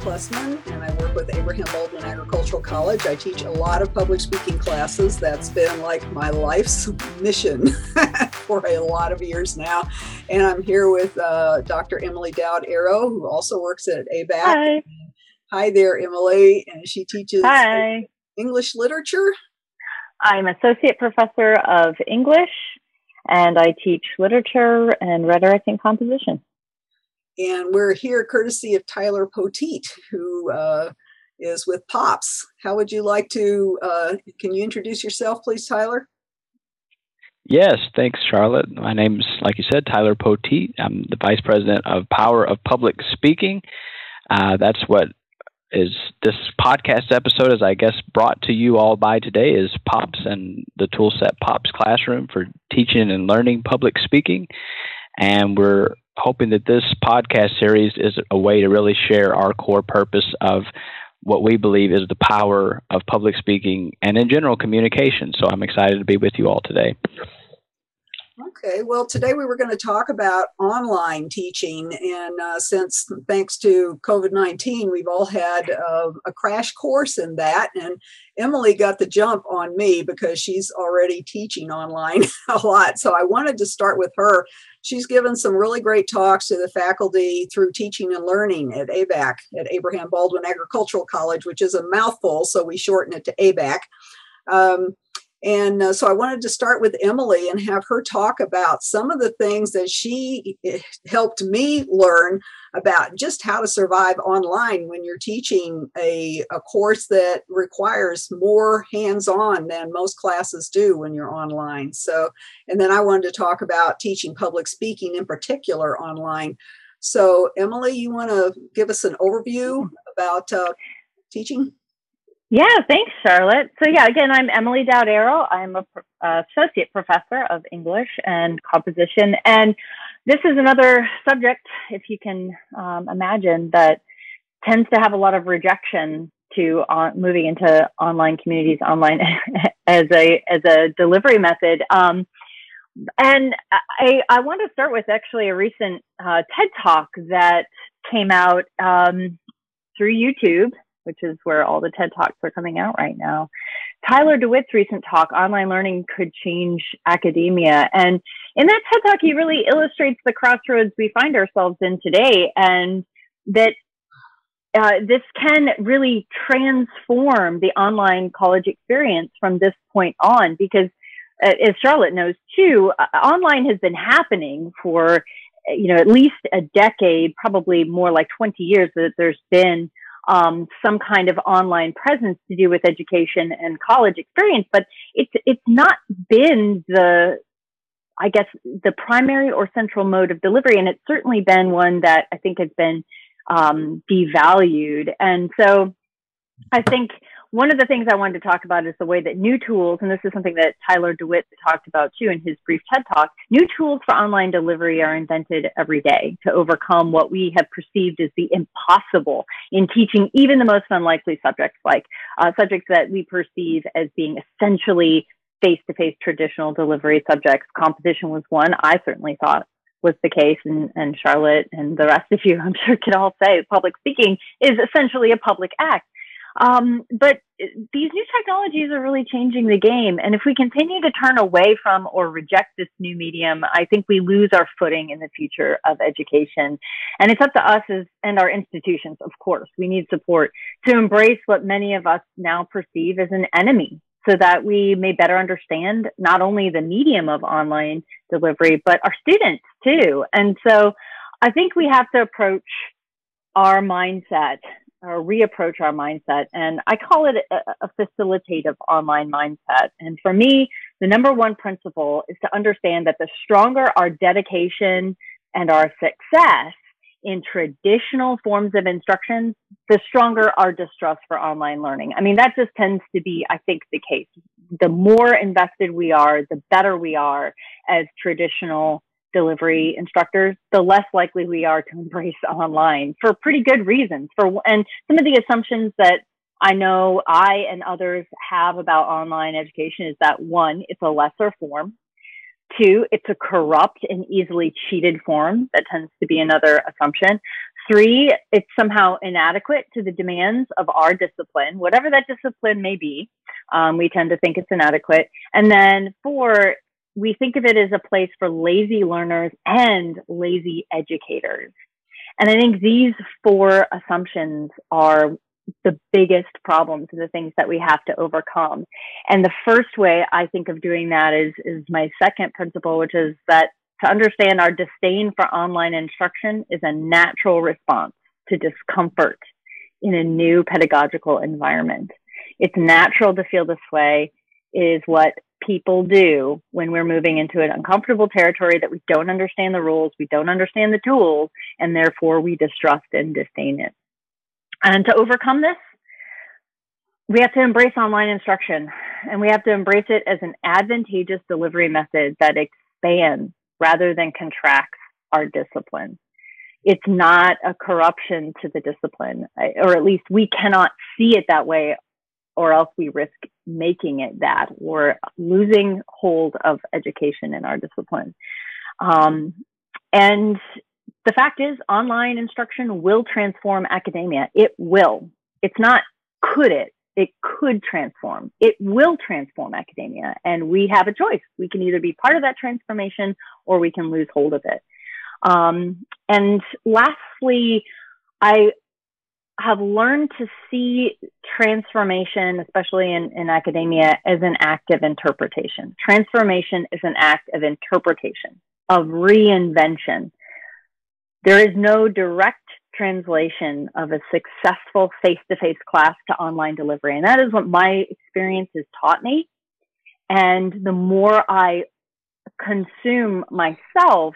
Plessman, and I work with Abraham Baldwin Agricultural College. I teach a lot of public speaking classes. That's been like my life's mission for a lot of years now. And I'm here with uh, Dr. Emily Dowd Arrow, who also works at ABAC. Hi. Hi there, Emily. And she teaches Hi. English literature. I'm associate professor of English, and I teach literature and rhetoric and composition. And we're here courtesy of Tyler Poteet, who uh, is with POPS. How would you like to, uh, can you introduce yourself, please, Tyler? Yes, thanks, Charlotte. My name's, like you said, Tyler Poteet. I'm the Vice President of Power of Public Speaking. Uh, that's what is this podcast episode is I guess brought to you all by today is POPS and the toolset POPS Classroom for teaching and learning public speaking. And we're hoping that this podcast series is a way to really share our core purpose of what we believe is the power of public speaking and in general communication. So I'm excited to be with you all today. Okay, well, today we were going to talk about online teaching. And uh, since, thanks to COVID 19, we've all had uh, a crash course in that. And Emily got the jump on me because she's already teaching online a lot. So I wanted to start with her. She's given some really great talks to the faculty through teaching and learning at ABAC, at Abraham Baldwin Agricultural College, which is a mouthful, so we shorten it to ABAC. Um, and uh, so I wanted to start with Emily and have her talk about some of the things that she eh, helped me learn about just how to survive online when you're teaching a, a course that requires more hands on than most classes do when you're online. So, and then I wanted to talk about teaching public speaking in particular online. So, Emily, you want to give us an overview about uh, teaching? Yeah, thanks, Charlotte. So, yeah, again, I'm Emily Dowd Arrow. I'm a uh, associate professor of English and composition. And this is another subject, if you can um, imagine, that tends to have a lot of rejection to uh, moving into online communities, online as a as a delivery method. Um, and I, I want to start with actually a recent uh, TED talk that came out um, through YouTube which is where all the TED Talks are coming out right now. Tyler DeWitt's recent talk, Online Learning Could Change Academia. And in that TED Talk, he really illustrates the crossroads we find ourselves in today and that uh, this can really transform the online college experience from this point on because uh, as Charlotte knows too, uh, online has been happening for you know at least a decade, probably more like 20 years that there's been um, some kind of online presence to do with education and college experience, but it's it's not been the I guess the primary or central mode of delivery, and it's certainly been one that I think has been um, devalued. And so, I think one of the things I wanted to talk about is the way that new tools, and this is something that Tyler DeWitt talked about too in his brief TED talk, new tools for online delivery are invented every day to overcome what we have perceived as the impossible in teaching even the most unlikely subjects, like uh, subjects that we perceive as being essentially face to face traditional delivery subjects. Composition was one I certainly thought was the case and, and Charlotte and the rest of you, I'm sure can all say public speaking is essentially a public act. Um, but these new technologies are really changing the game. And if we continue to turn away from or reject this new medium, I think we lose our footing in the future of education. And it's up to us as, and our institutions, of course. We need support to embrace what many of us now perceive as an enemy so that we may better understand not only the medium of online delivery, but our students too. And so I think we have to approach our mindset or reapproach our mindset. And I call it a, a, facilitative online mindset. And for me, the number one principle is to understand that the stronger our dedication and our success in traditional forms of instruction, the stronger our distrust for online learning. I mean, that just tends to be, I think, the case. The more invested we are, the better we are as traditional delivery instructors, the less likely we are to embrace online for pretty good reasons. For and some of the assumptions that I know I and others have about online education is that one, it's a lesser form. Two, it's a corrupt and easily cheated form. That tends to be another assumption. Three, it's somehow inadequate to the demands of our discipline, whatever that discipline may be. Um, we tend to think it's inadequate. And then four, we think of it as a place for lazy learners and lazy educators. And I think these four assumptions are the biggest problems and the things that we have to overcome. And the first way I think of doing that is, is my second principle, which is that to understand our disdain for online instruction is a natural response to discomfort in a new pedagogical environment. It's natural to feel this way. Is what people do when we're moving into an uncomfortable territory that we don't understand the rules, we don't understand the tools, and therefore we distrust and disdain it. And to overcome this, we have to embrace online instruction and we have to embrace it as an advantageous delivery method that expands rather than contracts our discipline. It's not a corruption to the discipline, or at least we cannot see it that way, or else we risk making it that or losing hold of education in our discipline. Um, and the fact is, online instruction will transform academia. It will. It's not could it, it could transform. It will transform academia. And we have a choice. We can either be part of that transformation or we can lose hold of it. Um, and lastly, I have learned to see transformation, especially in, in academia, as an act of interpretation. Transformation is an act of interpretation, of reinvention. There is no direct translation of a successful face to face class to online delivery. And that is what my experience has taught me. And the more I consume myself,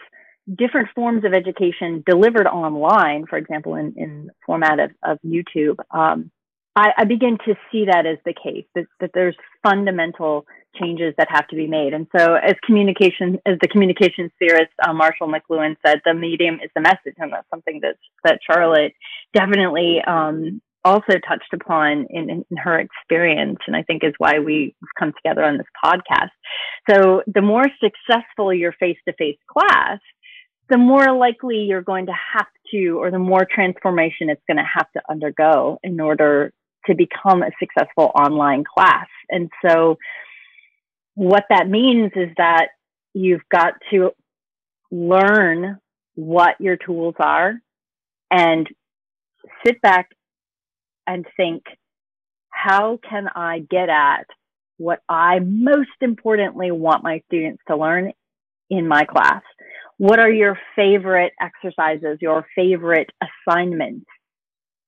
different forms of education delivered online, for example, in, in format of, of YouTube, um, I, I, begin to see that as the case, that, that there's fundamental changes that have to be made. And so, as communication, as the communications theorist uh, Marshall McLuhan said, the medium is the message, and that's something that that Charlotte definitely um, also touched upon in, in, in, her experience, and I think is why we come together on this podcast. So, the more successful your face-to-face class, the more likely you're going to have to, or the more transformation it's going to have to undergo in order to become a successful online class. And so what that means is that you've got to learn what your tools are and sit back and think, how can I get at what I most importantly want my students to learn in my class? What are your favorite exercises, your favorite assignments?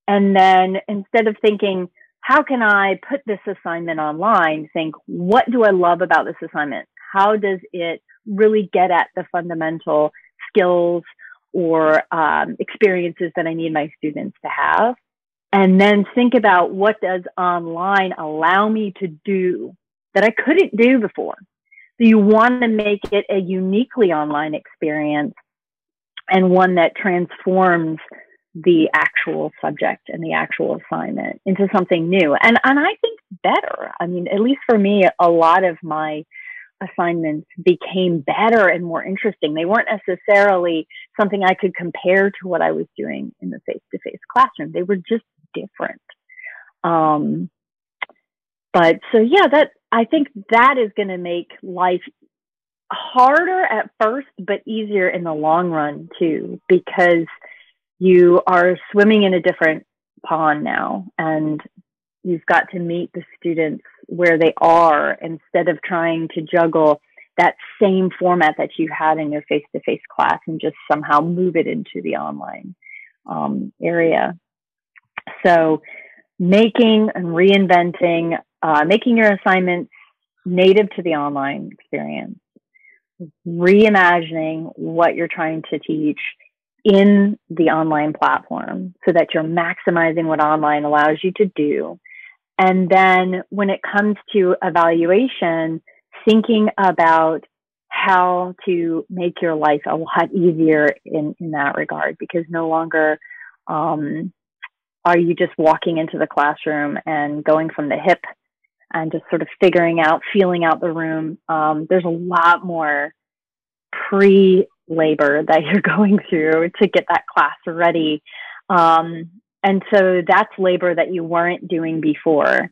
And then instead of thinking, how can I put this assignment online? Think, what do I love about this assignment? How does it really get at the fundamental skills or um, experiences that I need my students to have? And then think about what does online allow me to do that I couldn't do before. So you want to make it a uniquely online experience and one that transforms the actual subject and the actual assignment into something new. And and I think better. I mean, at least for me, a lot of my assignments became better and more interesting. They weren't necessarily something I could compare to what I was doing in the face to face classroom. They were just different. Um, but so yeah, that I think that is going to make life harder at first, but easier in the long run too, because you are swimming in a different pond now and you've got to meet the students where they are instead of trying to juggle that same format that you had in your face-to-face class and just somehow move it into the online um, area. So making and reinventing uh, making your assignments native to the online experience reimagining what you're trying to teach in the online platform so that you're maximizing what online allows you to do. And then when it comes to evaluation, thinking about how to make your life a lot easier in, in that regard, because no longer um, are you just walking into the classroom and going from the hip and just sort of figuring out, feeling out the room. Um, there's a lot more pre labor that you're going through to get that class ready Um, and so that's labor that you weren't doing before.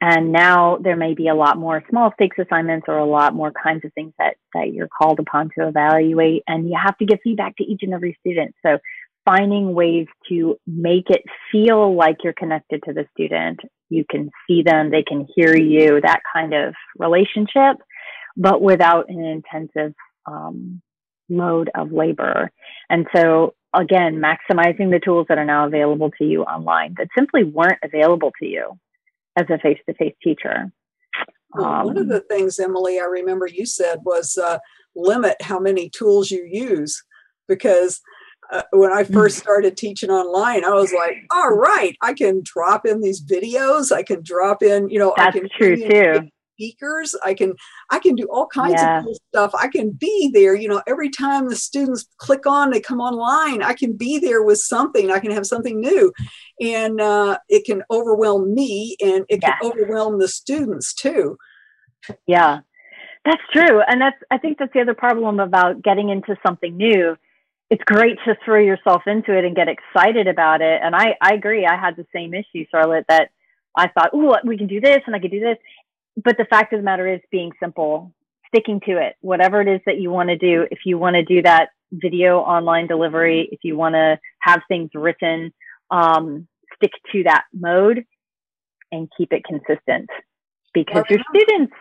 And now there may be a lot more small stakes assignments or a lot more kinds of things that, that you're called upon to evaluate. And you have to give feedback to each and every student. So finding ways to make it feel like you're connected to the student. You can see them, they can hear you, that kind of relationship, but without an intensive um, load of labor. And so, again, maximizing the tools that are now available to you online that simply weren't available to you as a face to face teacher. Um, one of um, the things, Emily, I remember you said was uh, limit how many tools you use because uh, when I first mm. started teaching online, I was like, all right, I can drop in these videos. I can drop in, you know, That's I can true too. Speakers, I can, I can do all kinds yeah. of cool stuff. I can be there, you know, every time the students click on, they come online. I can be there with something. I can have something new, and uh, it can overwhelm me, and it can overwhelm the students too. Yeah, that's true, and that's I think that's the other problem about getting into something new it's great to throw yourself into it and get excited about it. And I, I agree. I had the same issue, Charlotte, that I thought, oh, we can do this and I can do this. But the fact of the matter is being simple, sticking to it, whatever it is that you want to do. If you want to do that video online delivery, if you want to have things written, um, stick to that mode and keep it consistent because your students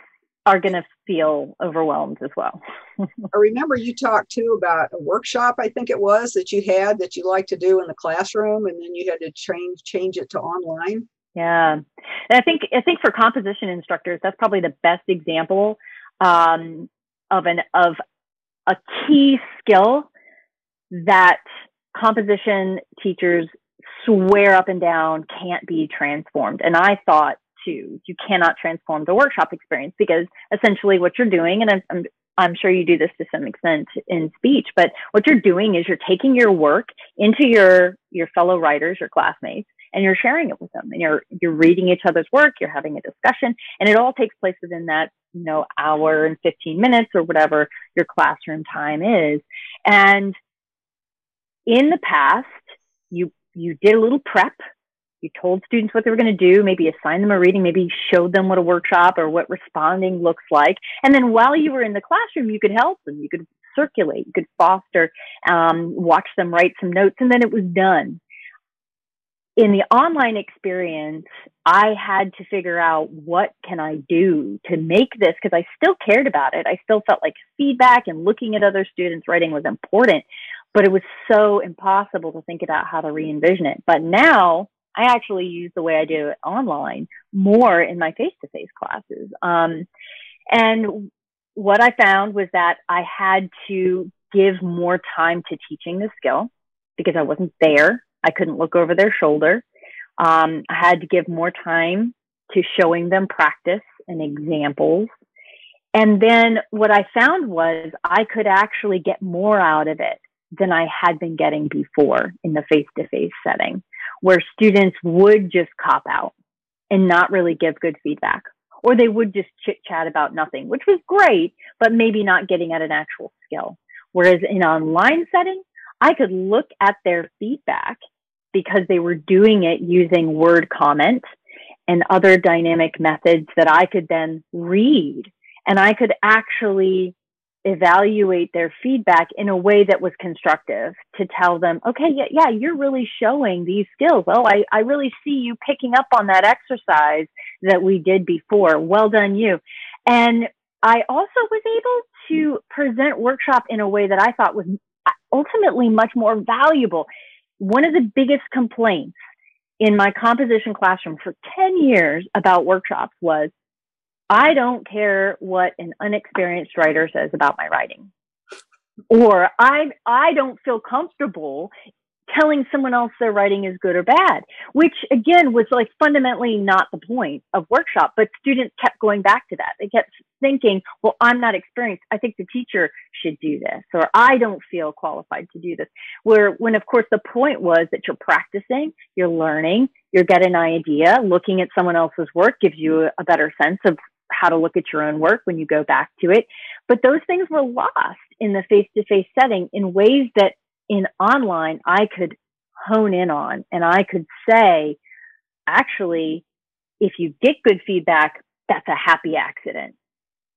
are going to feel overwhelmed as well. I remember you talked too about a workshop, I think it was, that you had that you like to do in the classroom and then you had to change change it to online. Yeah. And I think I think for composition instructors, that's probably the best example um, of an of a key skill that composition teachers swear up and down can't be transformed. And I thought to. You cannot transform the workshop experience because essentially what you're doing, and I'm, I'm, I'm sure you do this to some extent in speech, but what you're doing is you're taking your work into your your fellow writers, your classmates, and you're sharing it with them, and you're you're reading each other's work, you're having a discussion, and it all takes place within that you know hour and 15 minutes or whatever your classroom time is, and in the past you you did a little prep you told students what they were going to do, maybe assigned them a reading, maybe showed them what a workshop or what responding looks like. And then while you were in the classroom, you could help them. You could circulate, you could foster, um, watch them write some notes, and then it was done. In the online experience, I had to figure out what can I do to make this because I still cared about it. I still felt like feedback and looking at other students writing was important, but it was so impossible to think about how to re-envision it. But now I actually use the way I do it online more in my face to face classes. Um, and what I found was that I had to give more time to teaching the skill because I wasn't there. I couldn't look over their shoulder. Um, I had to give more time to showing them practice and examples. And then what I found was I could actually get more out of it than I had been getting before in the face to face setting where students would just cop out and not really give good feedback. Or they would just chit chat about nothing, which was great, but maybe not getting at an actual skill. Whereas in online setting, I could look at their feedback because they were doing it using word comment and other dynamic methods that I could then read. And I could actually evaluate their feedback in a way that was constructive to tell them, okay, yeah, yeah, you're really showing these skills. Oh, I, I really see you picking up on that exercise that we did before. Well done, you. And I also was able to present workshop in a way that I thought was ultimately much more valuable. One of the biggest complaints in my composition classroom for 10 years about workshops was I don't care what an unexperienced writer says about my writing. Or I I don't feel comfortable telling someone else their writing is good or bad, which again was like fundamentally not the point of workshop, but students kept going back to that. They kept thinking, well, I'm not experienced. I think the teacher should do this, or I don't feel qualified to do this. Where when of course the point was that you're practicing, you're learning, you're getting an idea, looking at someone else's work gives you a better sense of how to look at your own work when you go back to it. But those things were lost in the face to face setting in ways that in online I could hone in on. And I could say, actually, if you get good feedback, that's a happy accident,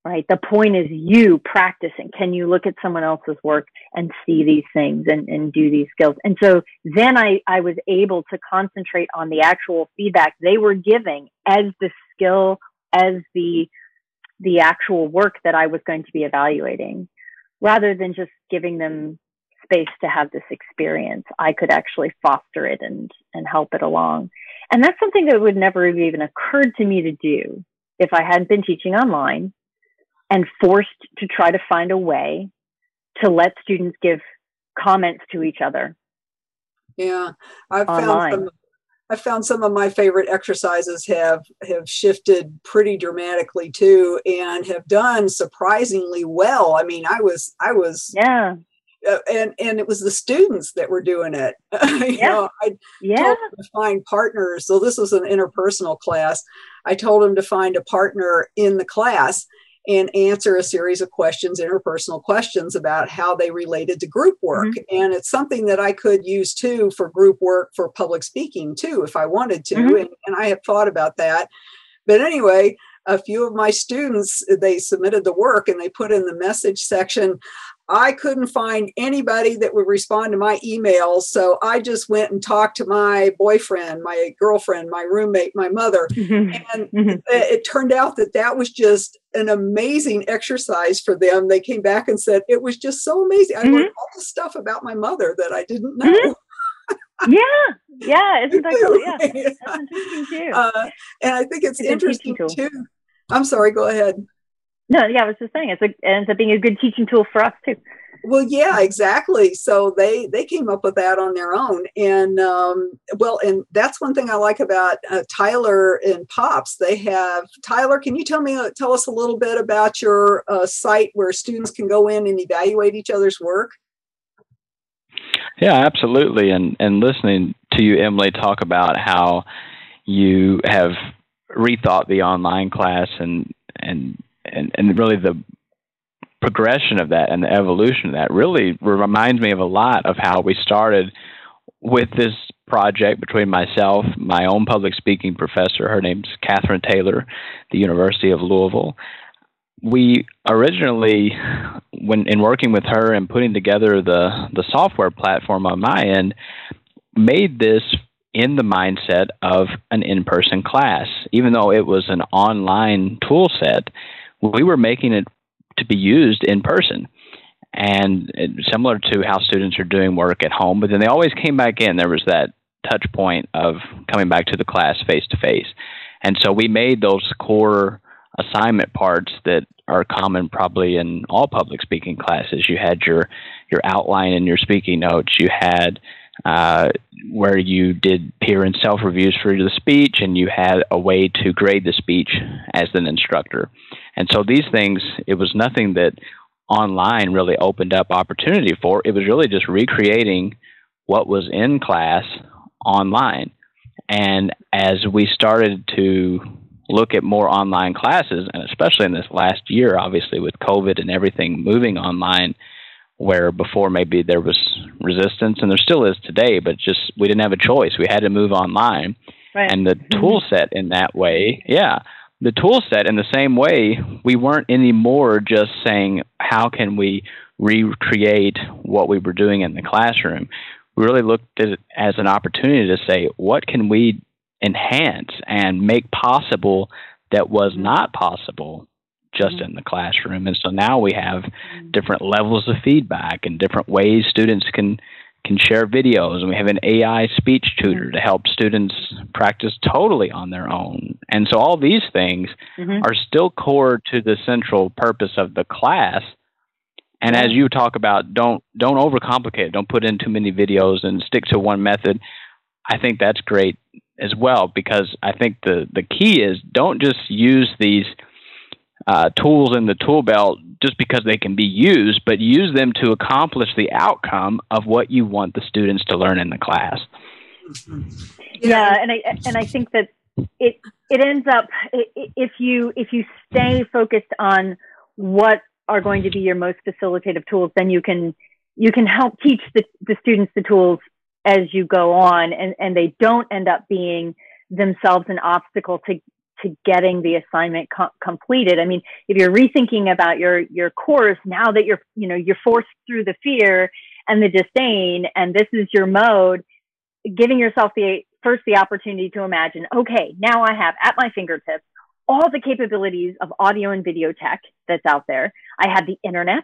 right? The point is you practicing. Can you look at someone else's work and see these things and, and do these skills? And so then I, I was able to concentrate on the actual feedback they were giving as the skill, as the, the actual work that I was going to be evaluating rather than just giving them space to have this experience. I could actually foster it and, and help it along. And that's something that would never have even occurred to me to do if I hadn't been teaching online and forced to try to find a way to let students give comments to each other. Yeah, I've found some, I found some of my favorite exercises have have shifted pretty dramatically too, and have done surprisingly well. I mean, I was I was yeah uh, and and it was the students that were doing it. you yeah. know, I yeah. told them to find partners. So this was an interpersonal class. I told them to find a partner in the class and answer a series of questions, interpersonal questions about how they related to group work. Mm-hmm. And it's something that I could use too for group work for public speaking too, if I wanted to. Mm-hmm. And, and I have thought about that. But anyway, a few of my students they submitted the work and they put in the message section I couldn't find anybody that would respond to my emails. So I just went and talked to my boyfriend, my girlfriend, my roommate, my mother. Mm-hmm. And mm-hmm. it turned out that that was just an amazing exercise for them. They came back and said, it was just so amazing. I mm-hmm. learned all the stuff about my mother that I didn't know. Mm-hmm. yeah, yeah, isn't that cool? Yeah, that's interesting too. Uh, and I think it's, it's interesting too. I'm sorry, go ahead. No, yeah, I was just saying it's a, it ends up being a good teaching tool for us too. Well, yeah, exactly. So they they came up with that on their own, and um, well, and that's one thing I like about uh, Tyler and Pops. They have Tyler. Can you tell me uh, tell us a little bit about your uh, site where students can go in and evaluate each other's work? Yeah, absolutely. And and listening to you, Emily, talk about how you have rethought the online class and and and, and really the progression of that and the evolution of that really reminds me of a lot of how we started with this project between myself, my own public speaking professor, her name's Catherine Taylor, the University of Louisville. We originally, when in working with her and putting together the the software platform on my end, made this in the mindset of an in-person class, even though it was an online tool set we were making it to be used in person. And similar to how students are doing work at home but then they always came back in. There was that touch point of coming back to the class face to face and so we made those core assignment parts that are common probably in all public speaking classes. You had your your outline and your speaking notes. You had uh, where you did peer and self reviews for the speech, and you had a way to grade the speech as an instructor. And so these things, it was nothing that online really opened up opportunity for. It was really just recreating what was in class online. And as we started to look at more online classes, and especially in this last year, obviously with COVID and everything moving online, where before maybe there was resistance and there still is today, but just we didn't have a choice. We had to move online. Right. And the mm-hmm. tool set in that way, yeah, the tool set in the same way, we weren't anymore just saying, how can we recreate what we were doing in the classroom? We really looked at it as an opportunity to say, what can we enhance and make possible that was not possible just mm-hmm. in the classroom. And so now we have mm-hmm. different levels of feedback and different ways students can can share videos and we have an AI speech tutor mm-hmm. to help students practice totally on their own. And so all these things mm-hmm. are still core to the central purpose of the class. And as you talk about don't don't overcomplicate it, don't put in too many videos and stick to one method. I think that's great as well because I think the the key is don't just use these uh, tools in the tool belt just because they can be used, but use them to accomplish the outcome of what you want the students to learn in the class. Yeah, and I and I think that it it ends up if you if you stay focused on what are going to be your most facilitative tools, then you can you can help teach the, the students the tools as you go on and, and they don't end up being themselves an obstacle to to getting the assignment co- completed. I mean, if you're rethinking about your your course now that you're you know you're forced through the fear and the disdain, and this is your mode, giving yourself the first the opportunity to imagine, okay, now I have at my fingertips all the capabilities of audio and video tech that's out there. I have the internet.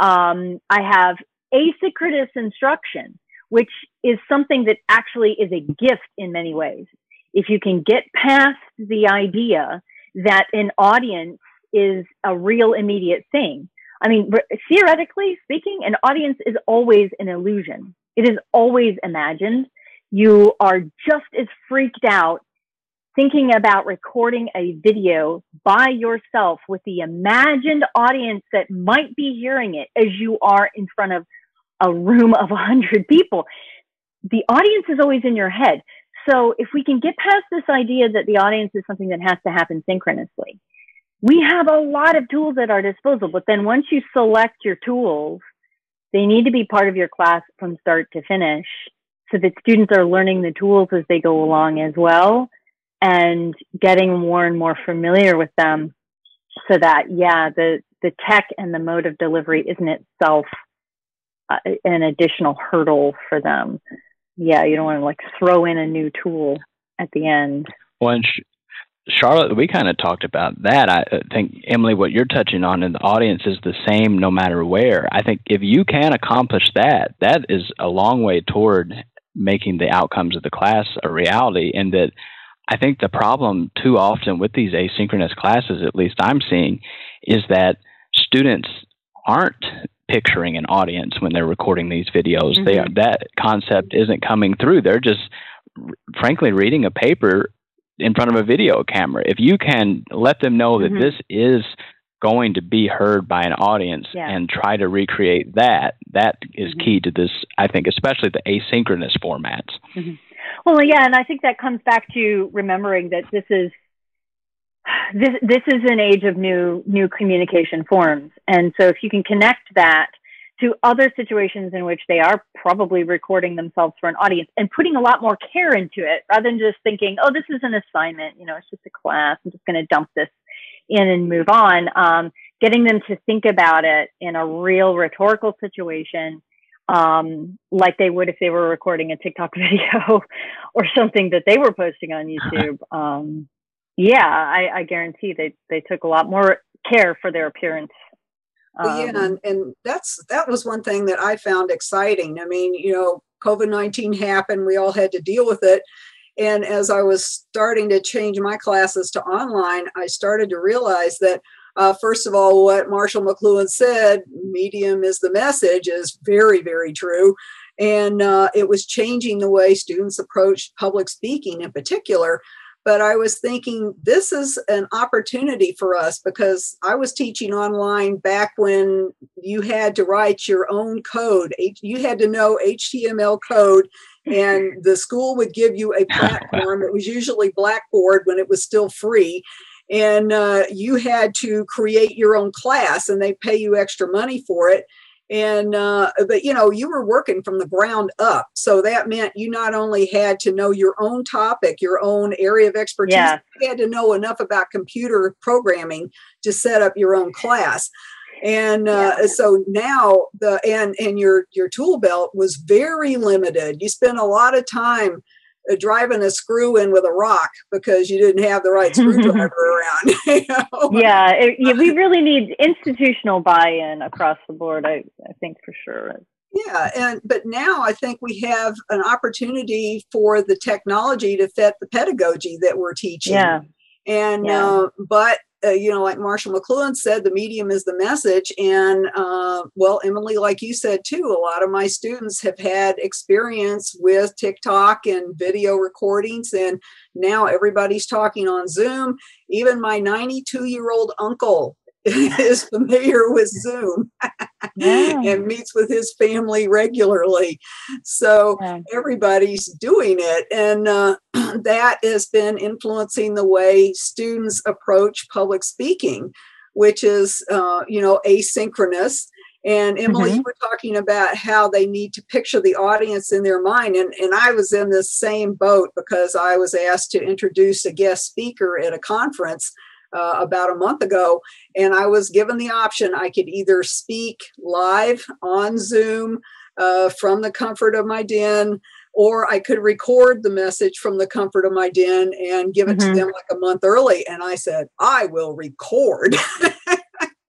Um, I have asynchronous instruction, which is something that actually is a gift in many ways. If you can get past the idea that an audience is a real immediate thing. I mean, theoretically speaking, an audience is always an illusion. It is always imagined. You are just as freaked out thinking about recording a video by yourself with the imagined audience that might be hearing it as you are in front of a room of 100 people. The audience is always in your head. So if we can get past this idea that the audience is something that has to happen synchronously, we have a lot of tools at our disposal. But then once you select your tools, they need to be part of your class from start to finish so that students are learning the tools as they go along as well and getting more and more familiar with them so that yeah the the tech and the mode of delivery isn't itself uh, an additional hurdle for them yeah you don't want to like throw in a new tool at the end. Well Sh- charlotte we kind of talked about that. I uh, think emily what you're touching on in the audience is the same no matter where. I think if you can accomplish that that is a long way toward making the outcomes of the class a reality and that I think the problem too often with these asynchronous classes, at least I'm seeing, is that students aren't picturing an audience when they're recording these videos. Mm-hmm. They are, that concept isn't coming through. They're just, frankly, reading a paper in front of a video camera. If you can let them know that mm-hmm. this is going to be heard by an audience yeah. and try to recreate that, that is mm-hmm. key to this. I think, especially the asynchronous formats. Mm-hmm. Well, yeah, and I think that comes back to remembering that this is this this is an age of new new communication forms, and so if you can connect that to other situations in which they are probably recording themselves for an audience and putting a lot more care into it rather than just thinking, oh, this is an assignment, you know, it's just a class, I'm just going to dump this in and move on. Um, getting them to think about it in a real rhetorical situation um, like they would if they were recording a TikTok video or something that they were posting on YouTube. Um, yeah, I, I, guarantee they they took a lot more care for their appearance. well, yeah, um, and, and that's that was one thing that I found exciting. I mean, you know, COVID nineteen happened, we all had to deal with it. And as I was starting to change my classes to online, I started to realize that uh, first of all, what Marshall McLuhan said, medium is the message, is very, very true. And uh, it was changing the way students approached public speaking in particular. But I was thinking this is an opportunity for us because I was teaching online back when you had to write your own code. You had to know HTML code, and the school would give you a platform. It was usually Blackboard when it was still free and uh, you had to create your own class and they pay you extra money for it and uh, but you know you were working from the ground up so that meant you not only had to know your own topic your own area of expertise yeah. you had to know enough about computer programming to set up your own class and uh, yeah. so now the and and your your tool belt was very limited you spent a lot of time driving a screw in with a rock because you didn't have the right screwdriver around. You know? Yeah, it, yeah, we really need institutional buy-in across the board. I, I think for sure. Yeah, and but now I think we have an opportunity for the technology to fit the pedagogy that we're teaching. Yeah. And yeah. Uh, but uh, you know, like Marshall McLuhan said, the medium is the message. And uh, well, Emily, like you said too, a lot of my students have had experience with TikTok and video recordings, and now everybody's talking on Zoom. Even my 92 year old uncle is familiar with Zoom yeah. and meets with his family regularly. So yeah. everybody's doing it. And uh, that has been influencing the way students approach public speaking, which is, uh, you know, asynchronous. And Emily, mm-hmm. you were talking about how they need to picture the audience in their mind. And, and I was in this same boat because I was asked to introduce a guest speaker at a conference uh, about a month ago. And I was given the option I could either speak live on Zoom uh, from the comfort of my den, or I could record the message from the comfort of my den and give it mm-hmm. to them like a month early. And I said, I will record.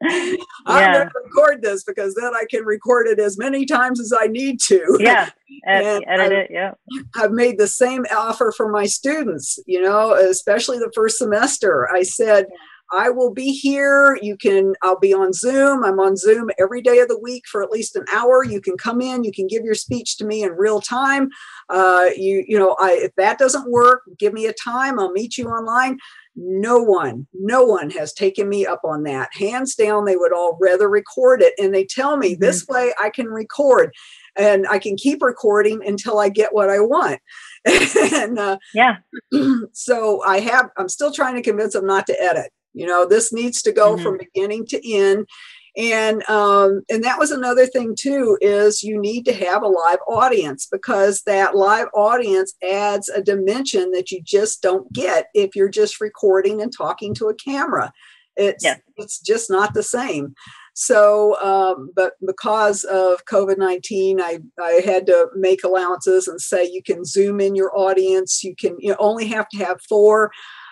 I'm yeah. going to record this because then I can record it as many times as I need to. Yeah, and edit it. Yeah, I've made the same offer for my students. You know, especially the first semester. I said. I will be here. You can, I'll be on Zoom. I'm on Zoom every day of the week for at least an hour. You can come in, you can give your speech to me in real time. Uh, you, you know, I, if that doesn't work, give me a time. I'll meet you online no one, no one has taken me up on that. Hands down, they would all rather record it. And they tell me mm-hmm. this way I can record and I can keep recording until I get what I want. and uh, yeah. so I have, I'm still trying to convince them not to edit. You know, this needs to go mm-hmm. from beginning to end and um, and that was another thing too is you need to have a live audience because that live audience adds a dimension that you just don't get if you're just recording and talking to a camera. It's yeah. it's just not the same. So um, but because of covid-19 I, I had to make allowances and say you can zoom in your audience you can you only have to have four.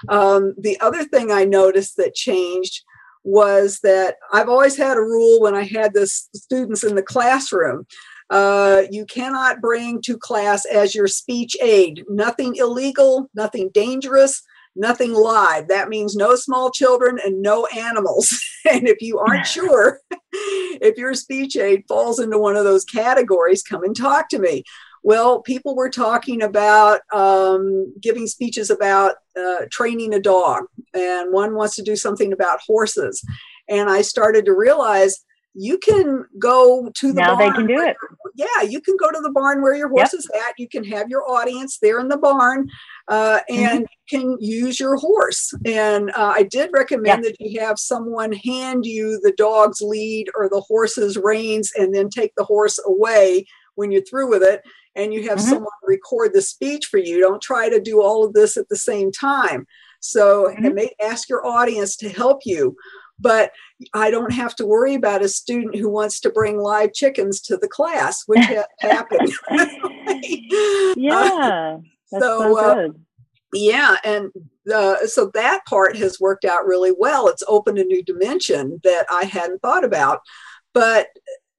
Um, the other thing i noticed that changed was that I've always had a rule when I had the students in the classroom. Uh, you cannot bring to class as your speech aid nothing illegal, nothing dangerous, nothing live. That means no small children and no animals. and if you aren't sure if your speech aid falls into one of those categories, come and talk to me. Well, people were talking about um, giving speeches about uh, training a dog, and one wants to do something about horses. And I started to realize you can go to the now barn. they can do it. Yeah, you can go to the barn where your horse yep. is at. You can have your audience there in the barn, uh, mm-hmm. and mm-hmm. can use your horse. And uh, I did recommend that you have someone hand you the dog's lead or the horse's reins, and then take the horse away when you're through with it and you have mm-hmm. someone record the speech for you. Don't try to do all of this at the same time. So mm-hmm. may ask your audience to help you. But I don't have to worry about a student who wants to bring live chickens to the class, which ha- happened. yeah. Uh, so, uh, yeah, and uh, so that part has worked out really well. It's opened a new dimension that I hadn't thought about. But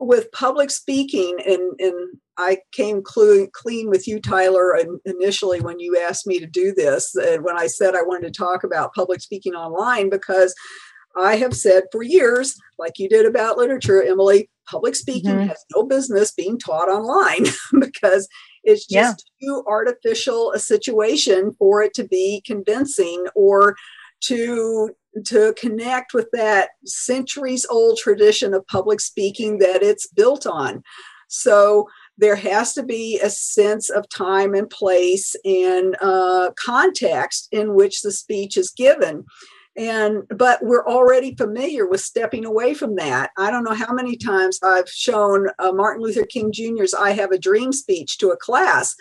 with public speaking, and, and I came clean, clean with you, Tyler, initially when you asked me to do this, and when I said I wanted to talk about public speaking online, because I have said for years, like you did about literature, Emily, public speaking mm-hmm. has no business being taught online because it's just yeah. too artificial a situation for it to be convincing or to to connect with that centuries old tradition of public speaking that it's built on. So there has to be a sense of time and place and uh, context in which the speech is given. And but we're already familiar with stepping away from that. I don't know how many times i've shown uh, martin luther king jr's i have a dream speech to a class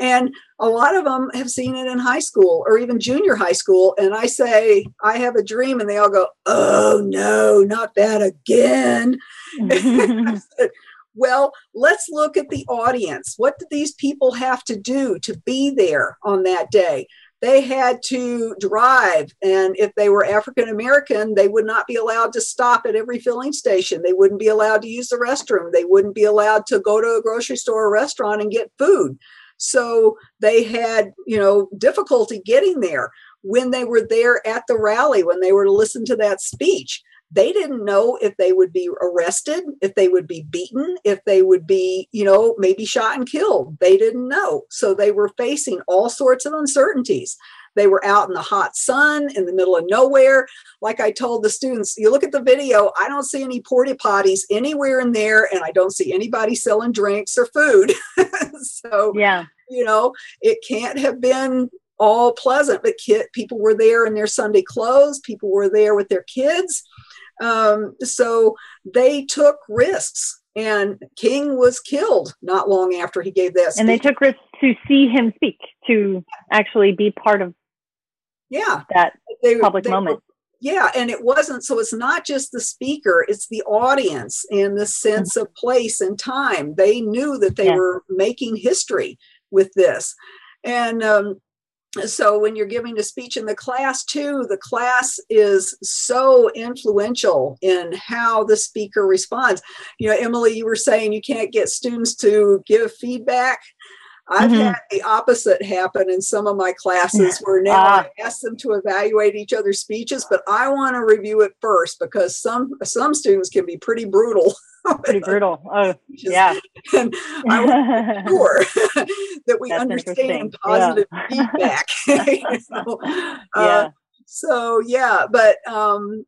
and a lot of them have seen it in high school or even junior high school. And I say, I have a dream. And they all go, Oh, no, not that again. well, let's look at the audience. What did these people have to do to be there on that day? They had to drive, and if they were African American, they would not be allowed to stop at every filling station. They wouldn't be allowed to use the restroom. They wouldn't be allowed to go to a grocery store or restaurant and get food. So they had, you know, difficulty getting there. When they were there at the rally, when they were to listen to that speech, they didn't know if they would be arrested, if they would be beaten, if they would be, you know, maybe shot and killed. They didn't know. So they were facing all sorts of uncertainties. They were out in the hot sun in the middle of nowhere. Like I told the students, you look at the video, I don't see any porta potties anywhere in there, and I don't see anybody selling drinks or food. so, yeah, you know, it can't have been all pleasant, but kid, people were there in their Sunday clothes, people were there with their kids. Um, so they took risks, and King was killed not long after he gave this. And they took risks to see him speak, to actually be part of yeah that they, public they moment. Yeah, and it wasn't so. It's not just the speaker; it's the audience and the sense of place and time. They knew that they Yeah. were making history with this, and um, so when you're giving a speech in the class too the class is so influential in how the speaker responds you know emily you were saying you can't get students to give feedback i've Mhm. had the opposite happen in some of my classes where now Ah. i ask them to evaluate each other's speeches but i want to review it first because some some students can be pretty brutal Pretty brutal. Oh, yeah. and i want to sure that we That's understand positive Yeah. feedback. You know? yeah. Uh, so yeah, but um,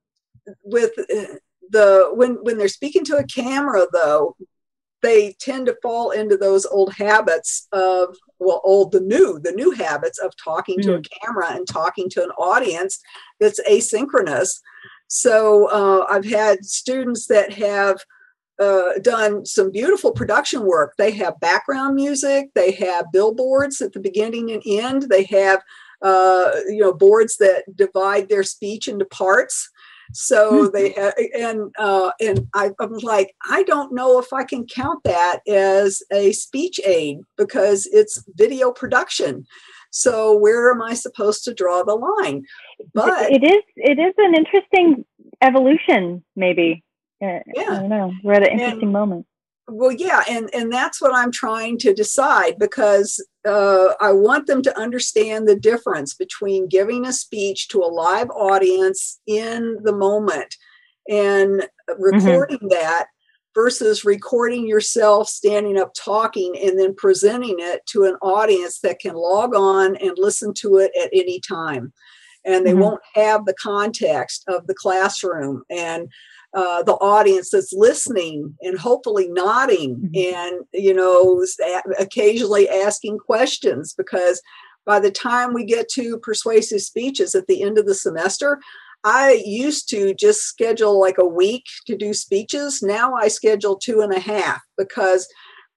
with uh, the when when they're speaking to a camera though, they tend to fall into those old habits of well, old the new the new habits of talking to a camera and talking to an audience that's asynchronous. So uh, I've had students that have uh, done some beautiful production work. They have background music, they have billboards at the beginning and end, they have uh, you know boards that divide their speech into parts. So they have, and uh, and I, I'm like, I don't know if I can count that as a speech aid because it's video production. So where am I supposed to draw the line? But it is it is an interesting evolution, maybe. Uh, Yeah. I don't know. We're at an And- interesting moment. well yeah and and that's what i'm trying to decide because uh, i want them to understand the difference between giving a speech to a live audience in the moment and recording that versus recording yourself standing up talking and then presenting it to an audience that can log on and listen to it at any time. And they Mhm. won't have the context of the classroom. And uh, the audience that's listening and hopefully nodding Mhm. and you know occasionally asking questions because by the time we get to persuasive speeches at the end of the semester i used to just schedule like a week to do speeches now i schedule two and a half because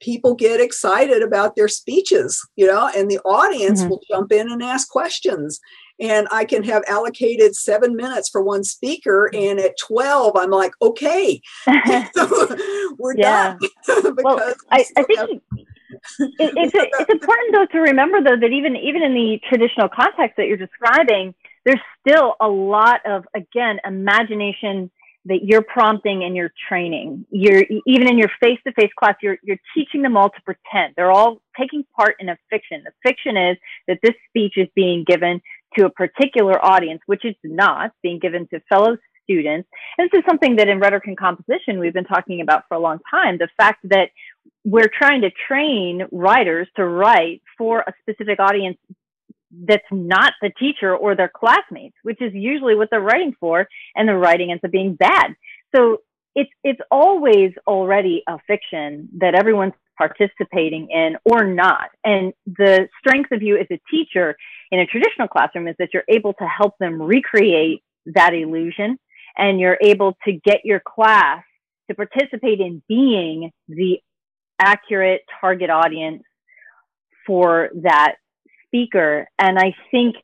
people get excited about their speeches you know and the audience Mhm. will jump in and ask questions and I can have allocated seven minutes for one speaker. Mm-hmm. And at 12, I'm like, okay, we're done. because well, I, I think have- it, it's it's important though to remember though that even even in the traditional context that you're describing, there's still a lot of again imagination that you're prompting and you're training. You're even in your face-to-face class, you're you're teaching them all to pretend. They're all taking part in a fiction. The fiction is that this speech is being given to a particular audience, which it's not being given to fellow students. And this is something that in rhetoric and composition we've been talking about for a long time. The fact that we're trying to train writers to write for a specific audience that's not the teacher or their classmates, which is usually what they're writing for, and the writing ends up being bad. So it's it's always already a fiction that everyone's participating in or not. And the strength of you as a teacher in a traditional classroom is that you're able to help them recreate that illusion and you're able to get your class to participate in being the accurate target audience for that speaker. And I think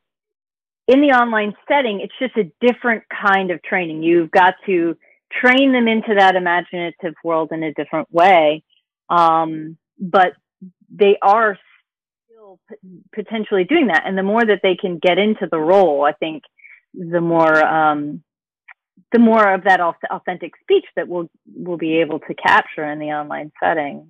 in the online setting, it's just a different kind of training. You've got to train them into that imaginative world in a different way. Um, but they are still p- potentially doing that. And the more that they can get into the role, I think the more, um, the more of that authentic speech that we'll, we'll be able to capture in the online setting.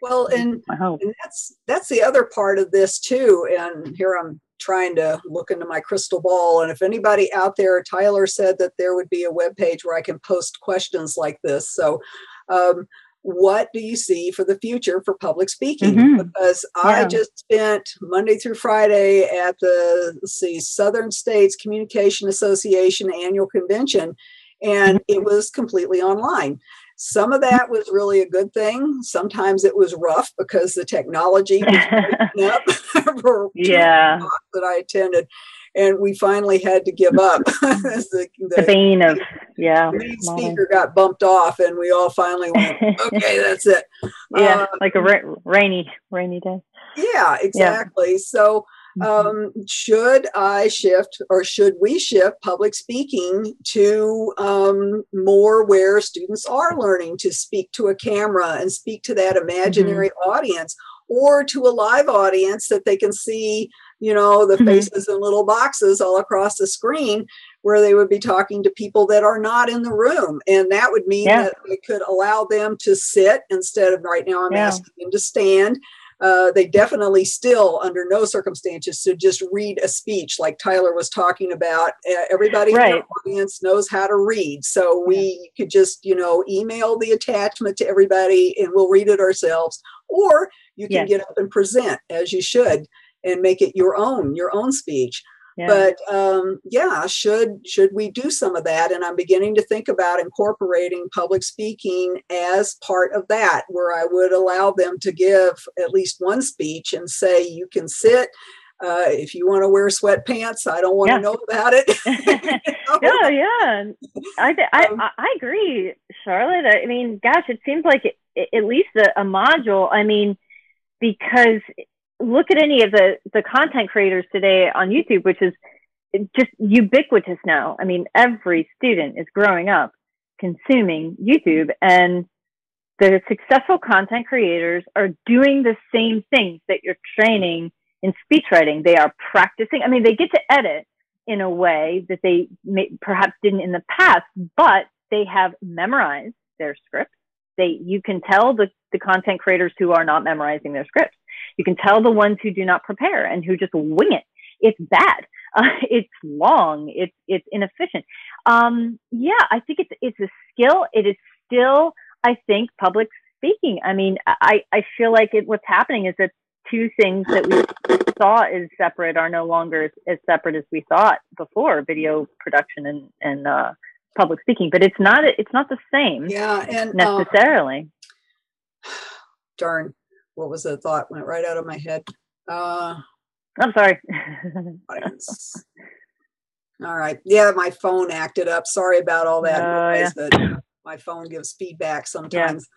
well, and and that's that's the other part of this too and here i'm trying to look into my crystal ball and if anybody out there tyler said that there would be a web page where i can post questions like this so um, what do you see for the future for public speaking Mhm. because i Yeah. just spent monday through friday at the see southern states communication association annual convention and it was completely online some of that was really a good thing. Sometimes it was rough because the technology was up for yeah. that I attended. And we finally had to give up. the, the, the bane of yeah. The main speaker got bumped off, and we all finally went, "Okay, that's it." Yeah, uh, like a ra- rainy, rainy day. Yeah, exactly. Yeah. So Mm-hmm. Um, should I shift or should we shift public speaking to um, more where students are learning to speak to a camera and speak to that imaginary mm-hmm. audience or to a live audience that they can see, you know, the mm-hmm. faces in little boxes all across the screen where they would be talking to people that are not in the room. And that would mean yeah. that it could allow them to sit instead of right now I'm yeah. asking them to stand uh, they definitely still, under no circumstances, should just read a speech like Tyler was talking about. Uh, everybody right. in the audience knows how to read, so we yeah. could just you know email the attachment to everybody, and we'll read it ourselves. Or you can yes. get up and present as you should, and make it your own, your own speech. But um, yeah, should should we do some of that? And I'm beginning to think about incorporating public speaking as part of that, where I would allow them to give at least one speech and say, "You can sit." Uh, if you want to wear sweatpants, I don't want yeah. to know about it. Yeah, yeah, I, I, um, I agree, Charlotte. I mean, gosh, it seems like it, at least a, a module. I mean, because look at any of the the content creators today on YouTube, which is just ubiquitous now. I mean, every student is growing up consuming YouTube, and the successful content creators are doing the same things that you're training in speech writing. They are practicing. I mean, they get to edit in a way that they may, perhaps didn't in the past, but they have memorized their script. They, you can tell the, the content creators who are not memorizing their scripts you can tell the ones who do not prepare and who just wing it. It's bad. Uh, it's long. It's it's inefficient. Um, yeah, I think it's it's a skill. It is still, I think, public speaking. I mean, I I feel like it, what's happening is that two things that we saw as separate are no longer as, as separate as we thought before: video production and and uh, public speaking. But it's not it's not the same. Yeah, and uh, necessarily. darn what was the thought went right out of my head uh i'm sorry all right yeah my phone acted up sorry about all that uh, noise, yeah. but my phone gives feedback sometimes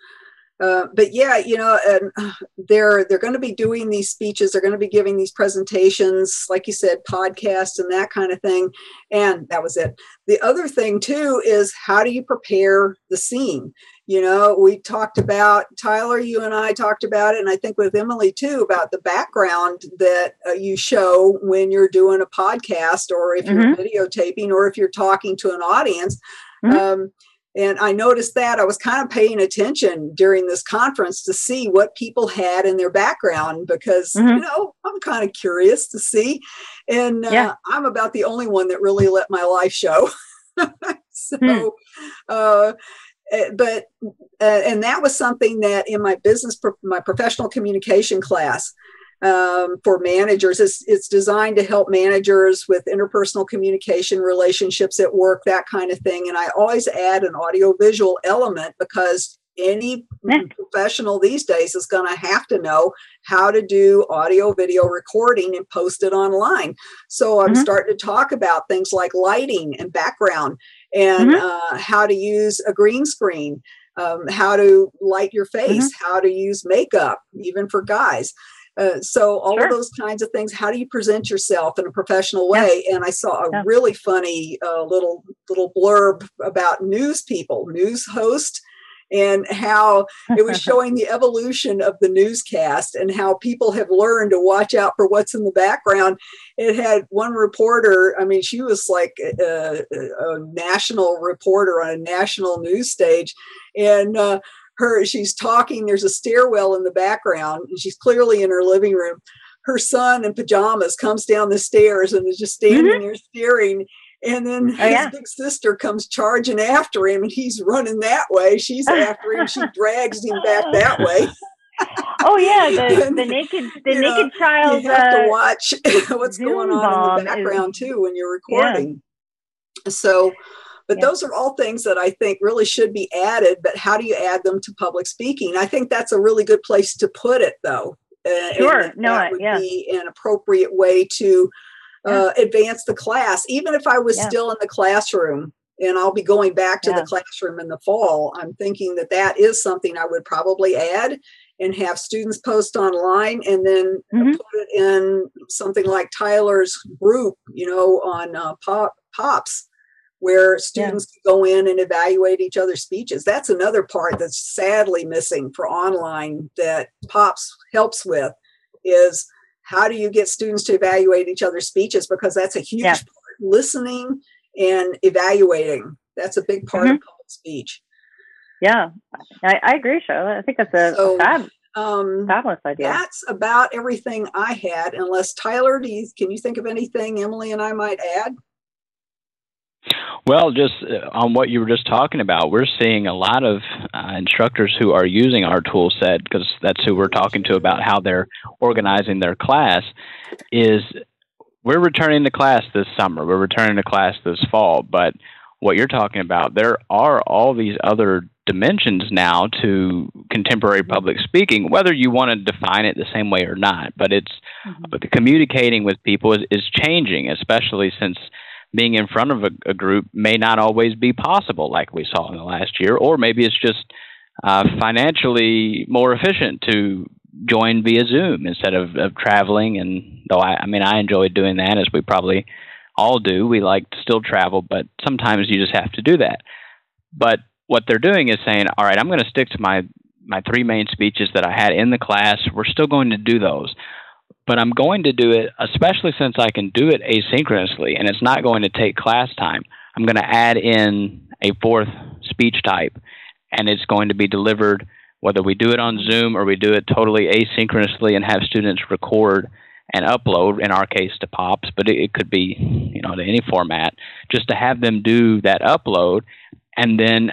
uh, but yeah, you know, and they're they're going to be doing these speeches. They're going to be giving these presentations, like you said, podcasts and that kind of thing. And that was it. The other thing too is how do you prepare the scene? You know, we talked about Tyler, you and I talked about it, and I think with Emily too about the background that uh, you show when you're doing a podcast, or if mm-hmm. you're videotaping, or if you're talking to an audience. Mm-hmm. Um, and I noticed that I was kind of paying attention during this conference to see what people had in their background because, mm-hmm. you know, I'm kind of curious to see. And uh, yeah. I'm about the only one that really let my life show. so, mm. uh, eh, but, uh, and that was something that in my business, my professional communication class, um, for managers. It's, it's designed to help managers with interpersonal communication, relationships at work, that kind of thing. And I always add an audiovisual element because any professional these days is going to have to know how to do audio video recording and post it online so i'm mm-hmm. starting to talk about things like lighting and background and mm-hmm. uh, how to use a green screen um, how to light your face mm-hmm. how to use makeup even for guys uh, so all sure. of those kinds of things. How do you present yourself in a professional way? Yeah. And I saw a yeah. really funny uh, little little blurb about news people, news host, and how it was showing the evolution of the newscast and how people have learned to watch out for what's in the background. It had one reporter, I mean, she was like a, a, national reporter on a national news stage. And uh, her she's talking there's a stairwell in the background and she's clearly in her living room her son in pajamas comes down the stairs and is just standing mm-hmm. there staring and then oh, his yeah. big sister comes charging after him and he's running that way she's after him she drags him back that way oh yeah the, the naked the naked know, child you have uh, to watch what's Zoom going on in the background is, too when you're recording yeah. so but yeah. those are all things that I think really should be added. But how do you add them to public speaking? I think that's a really good place to put it, though. Uh, sure. no, that would yeah. be an appropriate way to uh, advance the class. Even if I was yeah. still in the classroom, and I'll be going back to yeah. the classroom in the fall, I'm thinking that that is something I would probably add and have students post online and then mm-hmm. put it in something like Tyler's group, you know, on uh, Pop, Pops, where students yeah. go in and evaluate each other's speeches. That's another part that's sadly missing for online that Pops helps with is how do you get students to evaluate each other's speeches because that's a huge yeah. part listening and evaluating. That's a big part mm-hmm. of public speech. Yeah, I, I agree, Charlotte. I think that's a, so, fab, um, fabulous idea. That's about everything I had. Unless Tyler, do you, can you think of anything Emily and I might add? Well, just uh, on what you were just talking about, we're seeing a lot of uh, instructors who are using our tool set because that's who we're talking to about how they're organizing their class. Is we're returning to class this summer, we're returning to class this fall, but what you're talking about, there are all these other dimensions now to contemporary public speaking, whether you want to define it the same way or not. But it's mm-hmm. but the communicating with people is, is changing, especially since being in front of a, a, group may not always be possible, like we saw in the last year, or maybe it's just uh, financially more efficient to join via Zoom instead of, of traveling. And though I, I mean, I enjoy doing that, as we probably all do. We like to still travel, but sometimes you just have to do that. But what they're doing is saying, all right, I'm going to stick to my my three main speeches that I had in the class. We're still going to do those. But I'm going to do it, especially since I can do it asynchronously and it's not going to take class time. I'm going to add in a fourth speech type and it's going to be delivered whether we do it on Zoom or we do it totally asynchronously and have students record and upload, in our case to POPs, but it, it could be, you know, to any format, just to have them do that upload and then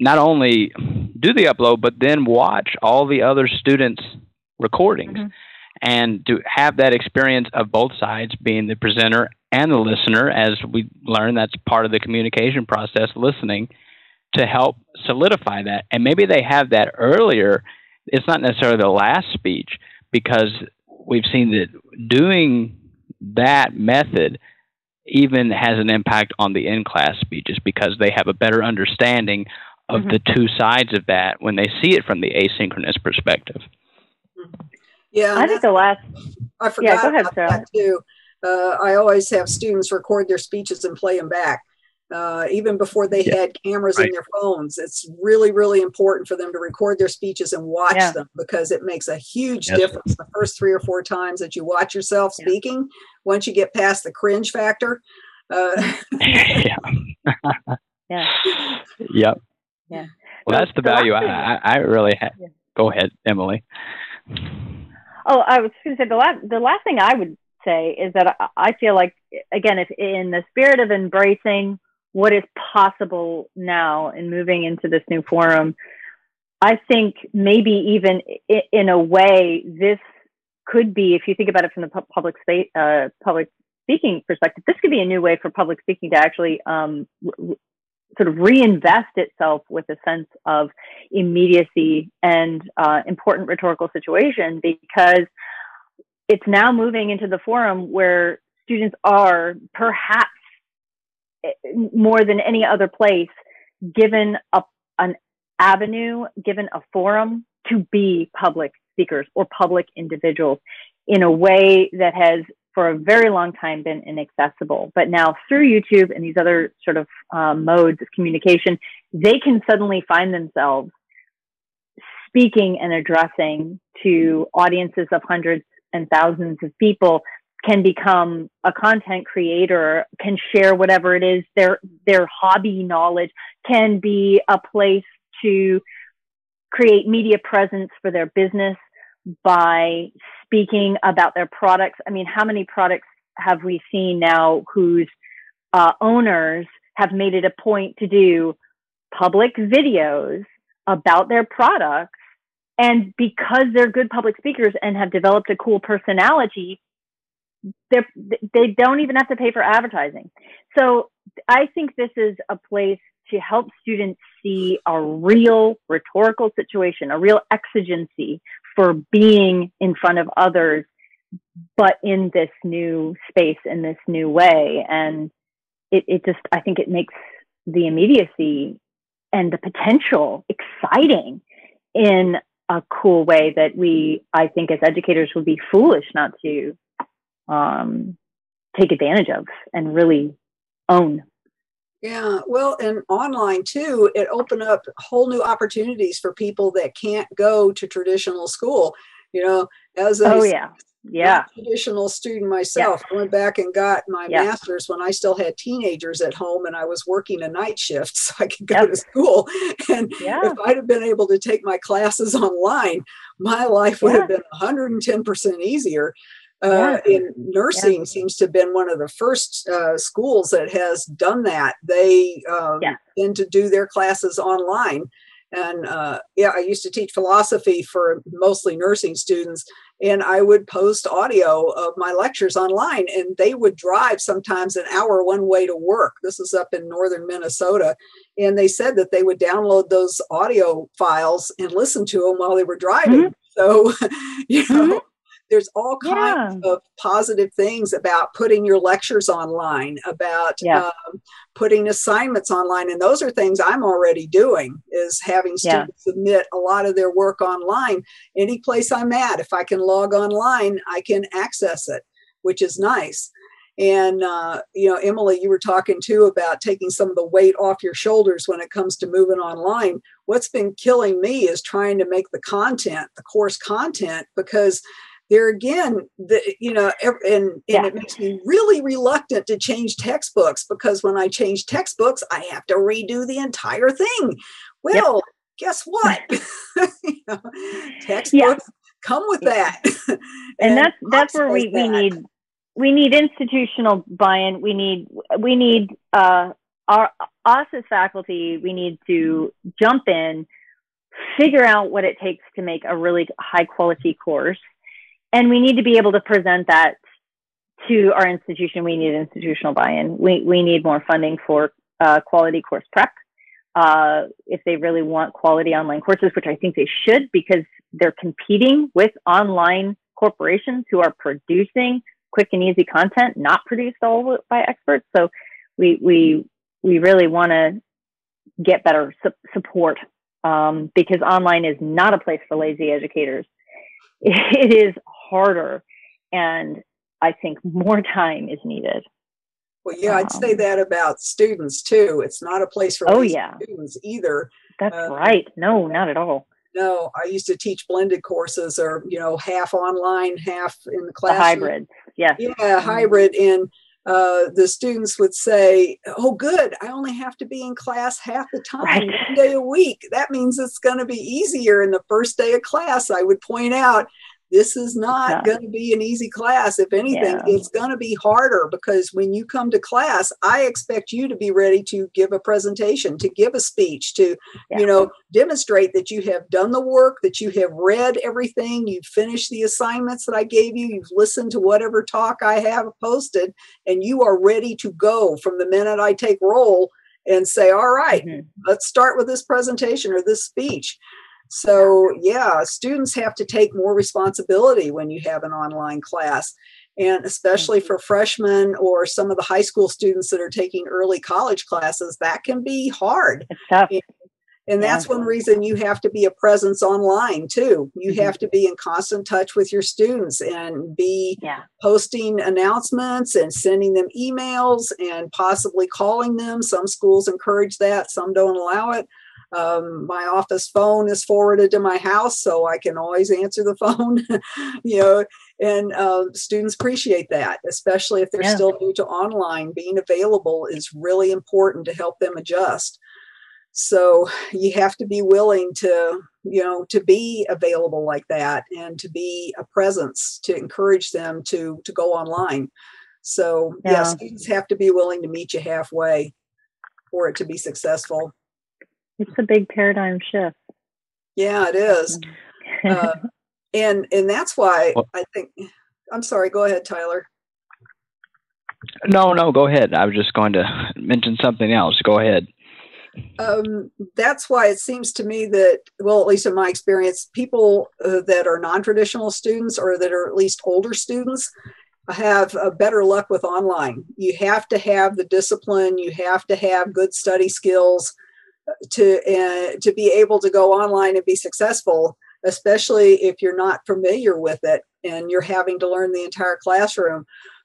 not only do the upload, but then watch all the other students' recordings. Mm-hmm. And to have that experience of both sides being the presenter and the listener, as we learn, that's part of the communication process, listening, to help solidify that. And maybe they have that earlier. It's not necessarily the last speech because we've seen that doing that method even has an impact on the in class speeches because they have a better understanding of mm-hmm. the two sides of that when they see it from the asynchronous perspective. Yeah, I think the last. I forgot yeah, go ahead, about Sarah. that too. Uh, I always have students record their speeches and play them back uh, even before they yeah. had cameras right. in their phones. It's really, really important for them to record their speeches and watch yeah. them because it makes a huge yes. difference the first three or four times that you watch yourself speaking. Yeah. Once you get past the cringe factor. Uh, yeah. yeah. Yep. Yeah. Well, that's the value I, I, I really have. Go ahead, Emily. Oh, I was going to say the last the last thing I would say is that I, I feel like again, if in the spirit of embracing what is possible now in moving into this new forum. I think maybe even in a way, this could be, if you think about it from the public space, uh, public speaking perspective, this could be a new way for public speaking to actually um, sort of reinvest itself with a sense of immediacy and uh, important rhetorical situation because it's now moving into the forum where students are perhaps more than any other place given a, an avenue, given a forum to be public speakers or public individuals in a way that has for a very long time been inaccessible. But now through YouTube and these other sort of um, modes of communication, they can suddenly find themselves speaking and addressing to audiences of hundreds and thousands of people can become a content creator, can share whatever it is their their hobby knowledge, can be a place to create media presence for their business by speaking about their products. I mean, how many products have we seen now whose uh, owners have made it a point to do public videos about their products? And because they're good public speakers and have developed a cool personality, they they don't even have to pay for advertising. So I think this is a place to help students see a real rhetorical situation, a real exigency for being in front of others but in this new space in this new way. And it, it just i think it makes the immediacy and the potential exciting in a cool way that we i think as educators would be foolish not to um, take advantage of and really own yeah, well, and online too, it opened up whole new opportunities for people that can't go to traditional school. You know, as a oh yeah, yeah, traditional student myself, yeah. I went back and got my yeah. master's when I still had teenagers at home and I was working a night shift so I could go yep. to school. And yeah. if I'd have been able to take my classes online, my life would have been 110% easier uh, yeah. in nursing yeah. seems to have been one of the first uh, schools that has done that. They um, yeah. tend to do their classes online. And uh, yeah, I used to teach philosophy for mostly nursing students, and I would post audio of my lectures online, and they would drive sometimes an hour one way to work. This is up in northern Minnesota. And they said that they would download those audio files and listen to them while they were driving. Mm-hmm. So, you know, mm-hmm there's all kinds yeah. of positive things about putting your lectures online about yeah. um, putting assignments online and those are things i'm already doing is having students yeah. submit a lot of their work online any place i'm at if i can log online i can access it which is nice and uh, you know emily you were talking too about taking some of the weight off your shoulders when it comes to moving online what's been killing me is trying to make the content the course content because there again the you know and and yeah. it makes me really reluctant to change textbooks because when i change textbooks i have to redo the entire thing well yep. guess what you know, textbooks yeah. come with that and, and that's that's where we, we need we need institutional buy-in we need we need uh our us as faculty we need to jump in figure out what it takes to make a really high quality course and we need to be able to present that to our institution. We need institutional buy-in. We we need more funding for uh, quality course prep. Uh, if they really want quality online courses, which I think they should, because they're competing with online corporations who are producing quick and easy content, not produced all by experts. So we we we really want to get better su- support um, because online is not a place for lazy educators. It is harder and I think more time is needed. Well, yeah, I'd say um, that about students too. It's not a place for oh yeah students either. That's uh, right. No, not at all. No, I used to teach blended courses, or you know, half online, half in the classroom. The hybrid, yeah, yeah, mm-hmm. hybrid. And uh, the students would say, "Oh, good! I only have to be in class half the time, right. one day a week. That means it's going to be easier." In the first day of class, I would point out this is not yeah. going to be an easy class. If anything, yeah. it's going to be harder because when you come to class, I expect you to be ready to give a presentation, to give a speech, to, yeah. you know, demonstrate that you have done the work, that you have read everything, you've finished the assignments that I gave you, you've listened to whatever talk I have posted, and you are ready to go from the minute I take roll and say, all right, mm-hmm. let's start with this presentation or this speech. So, yeah, students have to take more responsibility when you have an online class. And especially mm-hmm. for freshmen or some of the high school students that are taking early college classes, that can be hard. It's tough. And, and that's yeah. one reason you have to be a presence online too. You mm-hmm. have to be in constant touch with your students and be yeah. posting announcements and sending them emails and possibly calling them. Some schools encourage that, some don't allow it. Um, my office phone is forwarded to my house, so I can always answer the phone. you know, and uh, students appreciate that, especially if they're yeah. still new to online. Being available is really important to help them adjust. So you have to be willing to, you know, to be available like that and to be a presence to encourage them to to go online. So yeah, yeah students have to be willing to meet you halfway for it to be successful. It's a big paradigm shift. Yeah, it is. uh, and and that's why I think I'm sorry, go ahead, Tyler. No, no, go ahead. I was just going to mention something else. Go ahead. um, that's why it seems to me that, well, at least in my experience, people uh, that are non traditional students or that are at least older students have a better luck with online. You have to have the discipline, you have to have good study skills to uh, to be able to go online and be successful especially if you're not familiar with it and you're having to learn the entire classroom.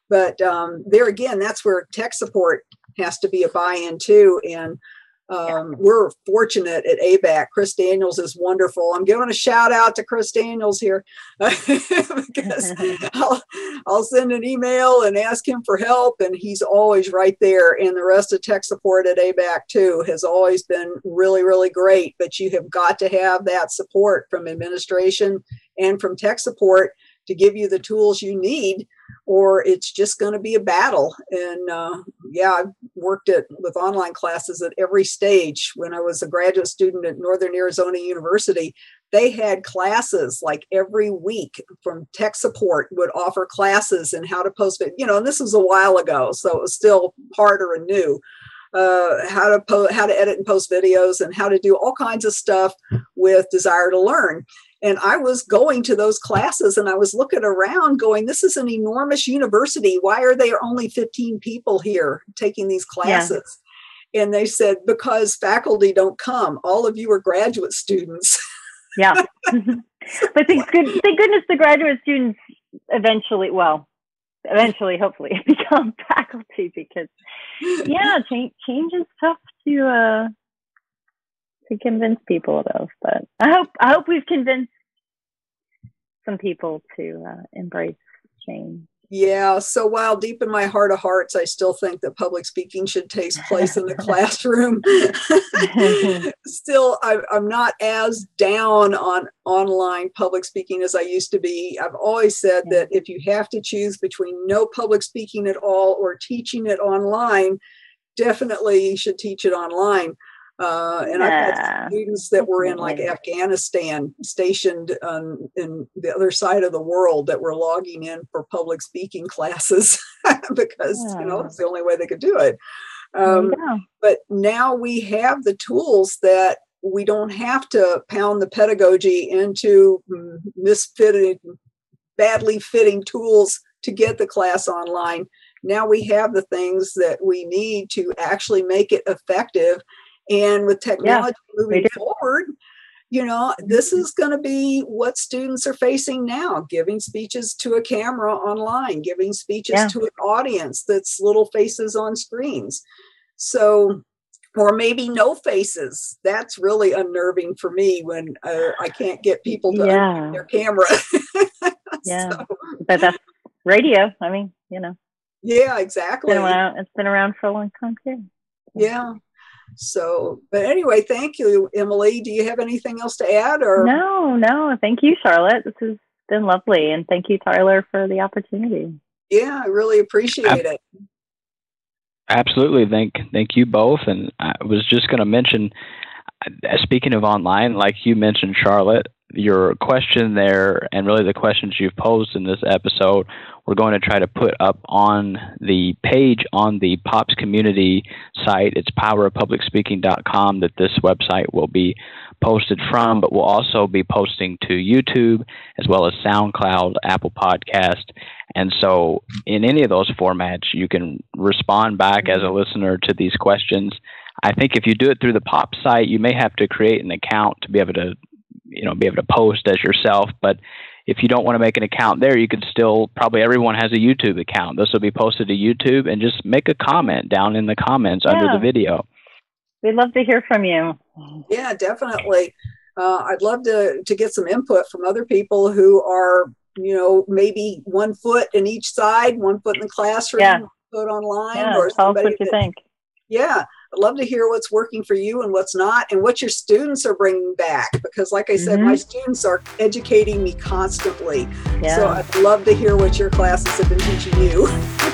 But um, there again that's where tech support has to be a buy-in too and um, we're fortunate at ABAC. Chris Daniels is wonderful. I'm giving a shout out to Chris Daniels here because I'll, I'll send an email and ask him for help, and he's always right there. And the rest of tech support at ABAC too has always been really, really great. But you have got to have that support from administration and from tech support to give you the tools you need or it's just going to be a battle. And uh, yeah i've worked at with online classes at every stage. When i was a graduate student at northern arizona university they had classes like every week from tech support would offer classes and how to post it you know and this was a while ago so it was still harder and new. Uh, how to po- how to edit and post videos and how to do all kinds of stuff with Desire2Learn and I was going to those classes and I was looking around going, this is an enormous university. Why are there only 15 people here taking these classes? Yeah. And they said, because faculty don't come. All of you are graduate students. yeah. but thank, good, thank goodness the graduate students eventually, well, eventually, hopefully, become faculty because, yeah, change, change is tough to, uh, to convince people of. But I hope I hope we've convinced some people to uh, embrace change. Yeah. So while deep in my heart of hearts, I still think that public speaking should take place in the classroom. still, I, I'm not as down on online public speaking as I used to be. I've always said that if you have to choose between no public speaking at all or teaching it online, definitely you should teach it online. Uh, and yeah. I've had students that were in like Afghanistan, stationed on in the other side of the world, that were logging in for public speaking classes because yeah. you know it's the only way they could do it. Um, but now we have the tools that we don't have to pound the pedagogy into misfitting, badly fitting tools to get the class online. Now we have the things that we need to actually make it effective and with technology yeah, moving forward, you know, this is going to be what students are facing now giving speeches to a camera online, giving speeches yeah. to an audience that's little faces on screens. So, or maybe no faces. That's really unnerving for me when uh, I can't get people to yeah. their camera. yeah, so. but that's radio. I mean, you know. Yeah, exactly. It's been around, it's been around for a long time too. Yeah. So, but anyway, thank you, Emily. Do you have anything else to add or? No, no. Thank you, Charlotte. This has been lovely. And thank you, Tyler, for the opportunity. Yeah, I really appreciate it. Absolutely. Thank, thank you both. And I was just going to mention, uh, speaking of online, like you mentioned, Charlotte, your question there and really the questions you've posed in this episode we're going to try to put up on the page on the pops community site. It's powerofpublicspeaking.com that this website will be posted from but we'll also be posting to youtube as well as soundcloud apple podcast. And so in any of those formats you can respond back as a listener to these questions. I think if you do it through the POP site, you may have to create an account to be able to you know be able to post as yourself but if you don't want to make an account there you can still probably everyone has a youtube account. This will be posted to youtube and just make a comment down in the comments yeah. under the video. We'd love to hear from you. Yeah definitely. Uh, i'd love to to get some input from other people who are you know maybe one foot in each side one foot in the classroom yeah. foot online yeah, or tell us what you that, think. Yeah I'd love to hear what's working for you and what's not, and what your students are bringing back. Because, like I said, mm-hmm. my students are educating me constantly. Yeah. So I'd love to hear what your classes have been teaching you.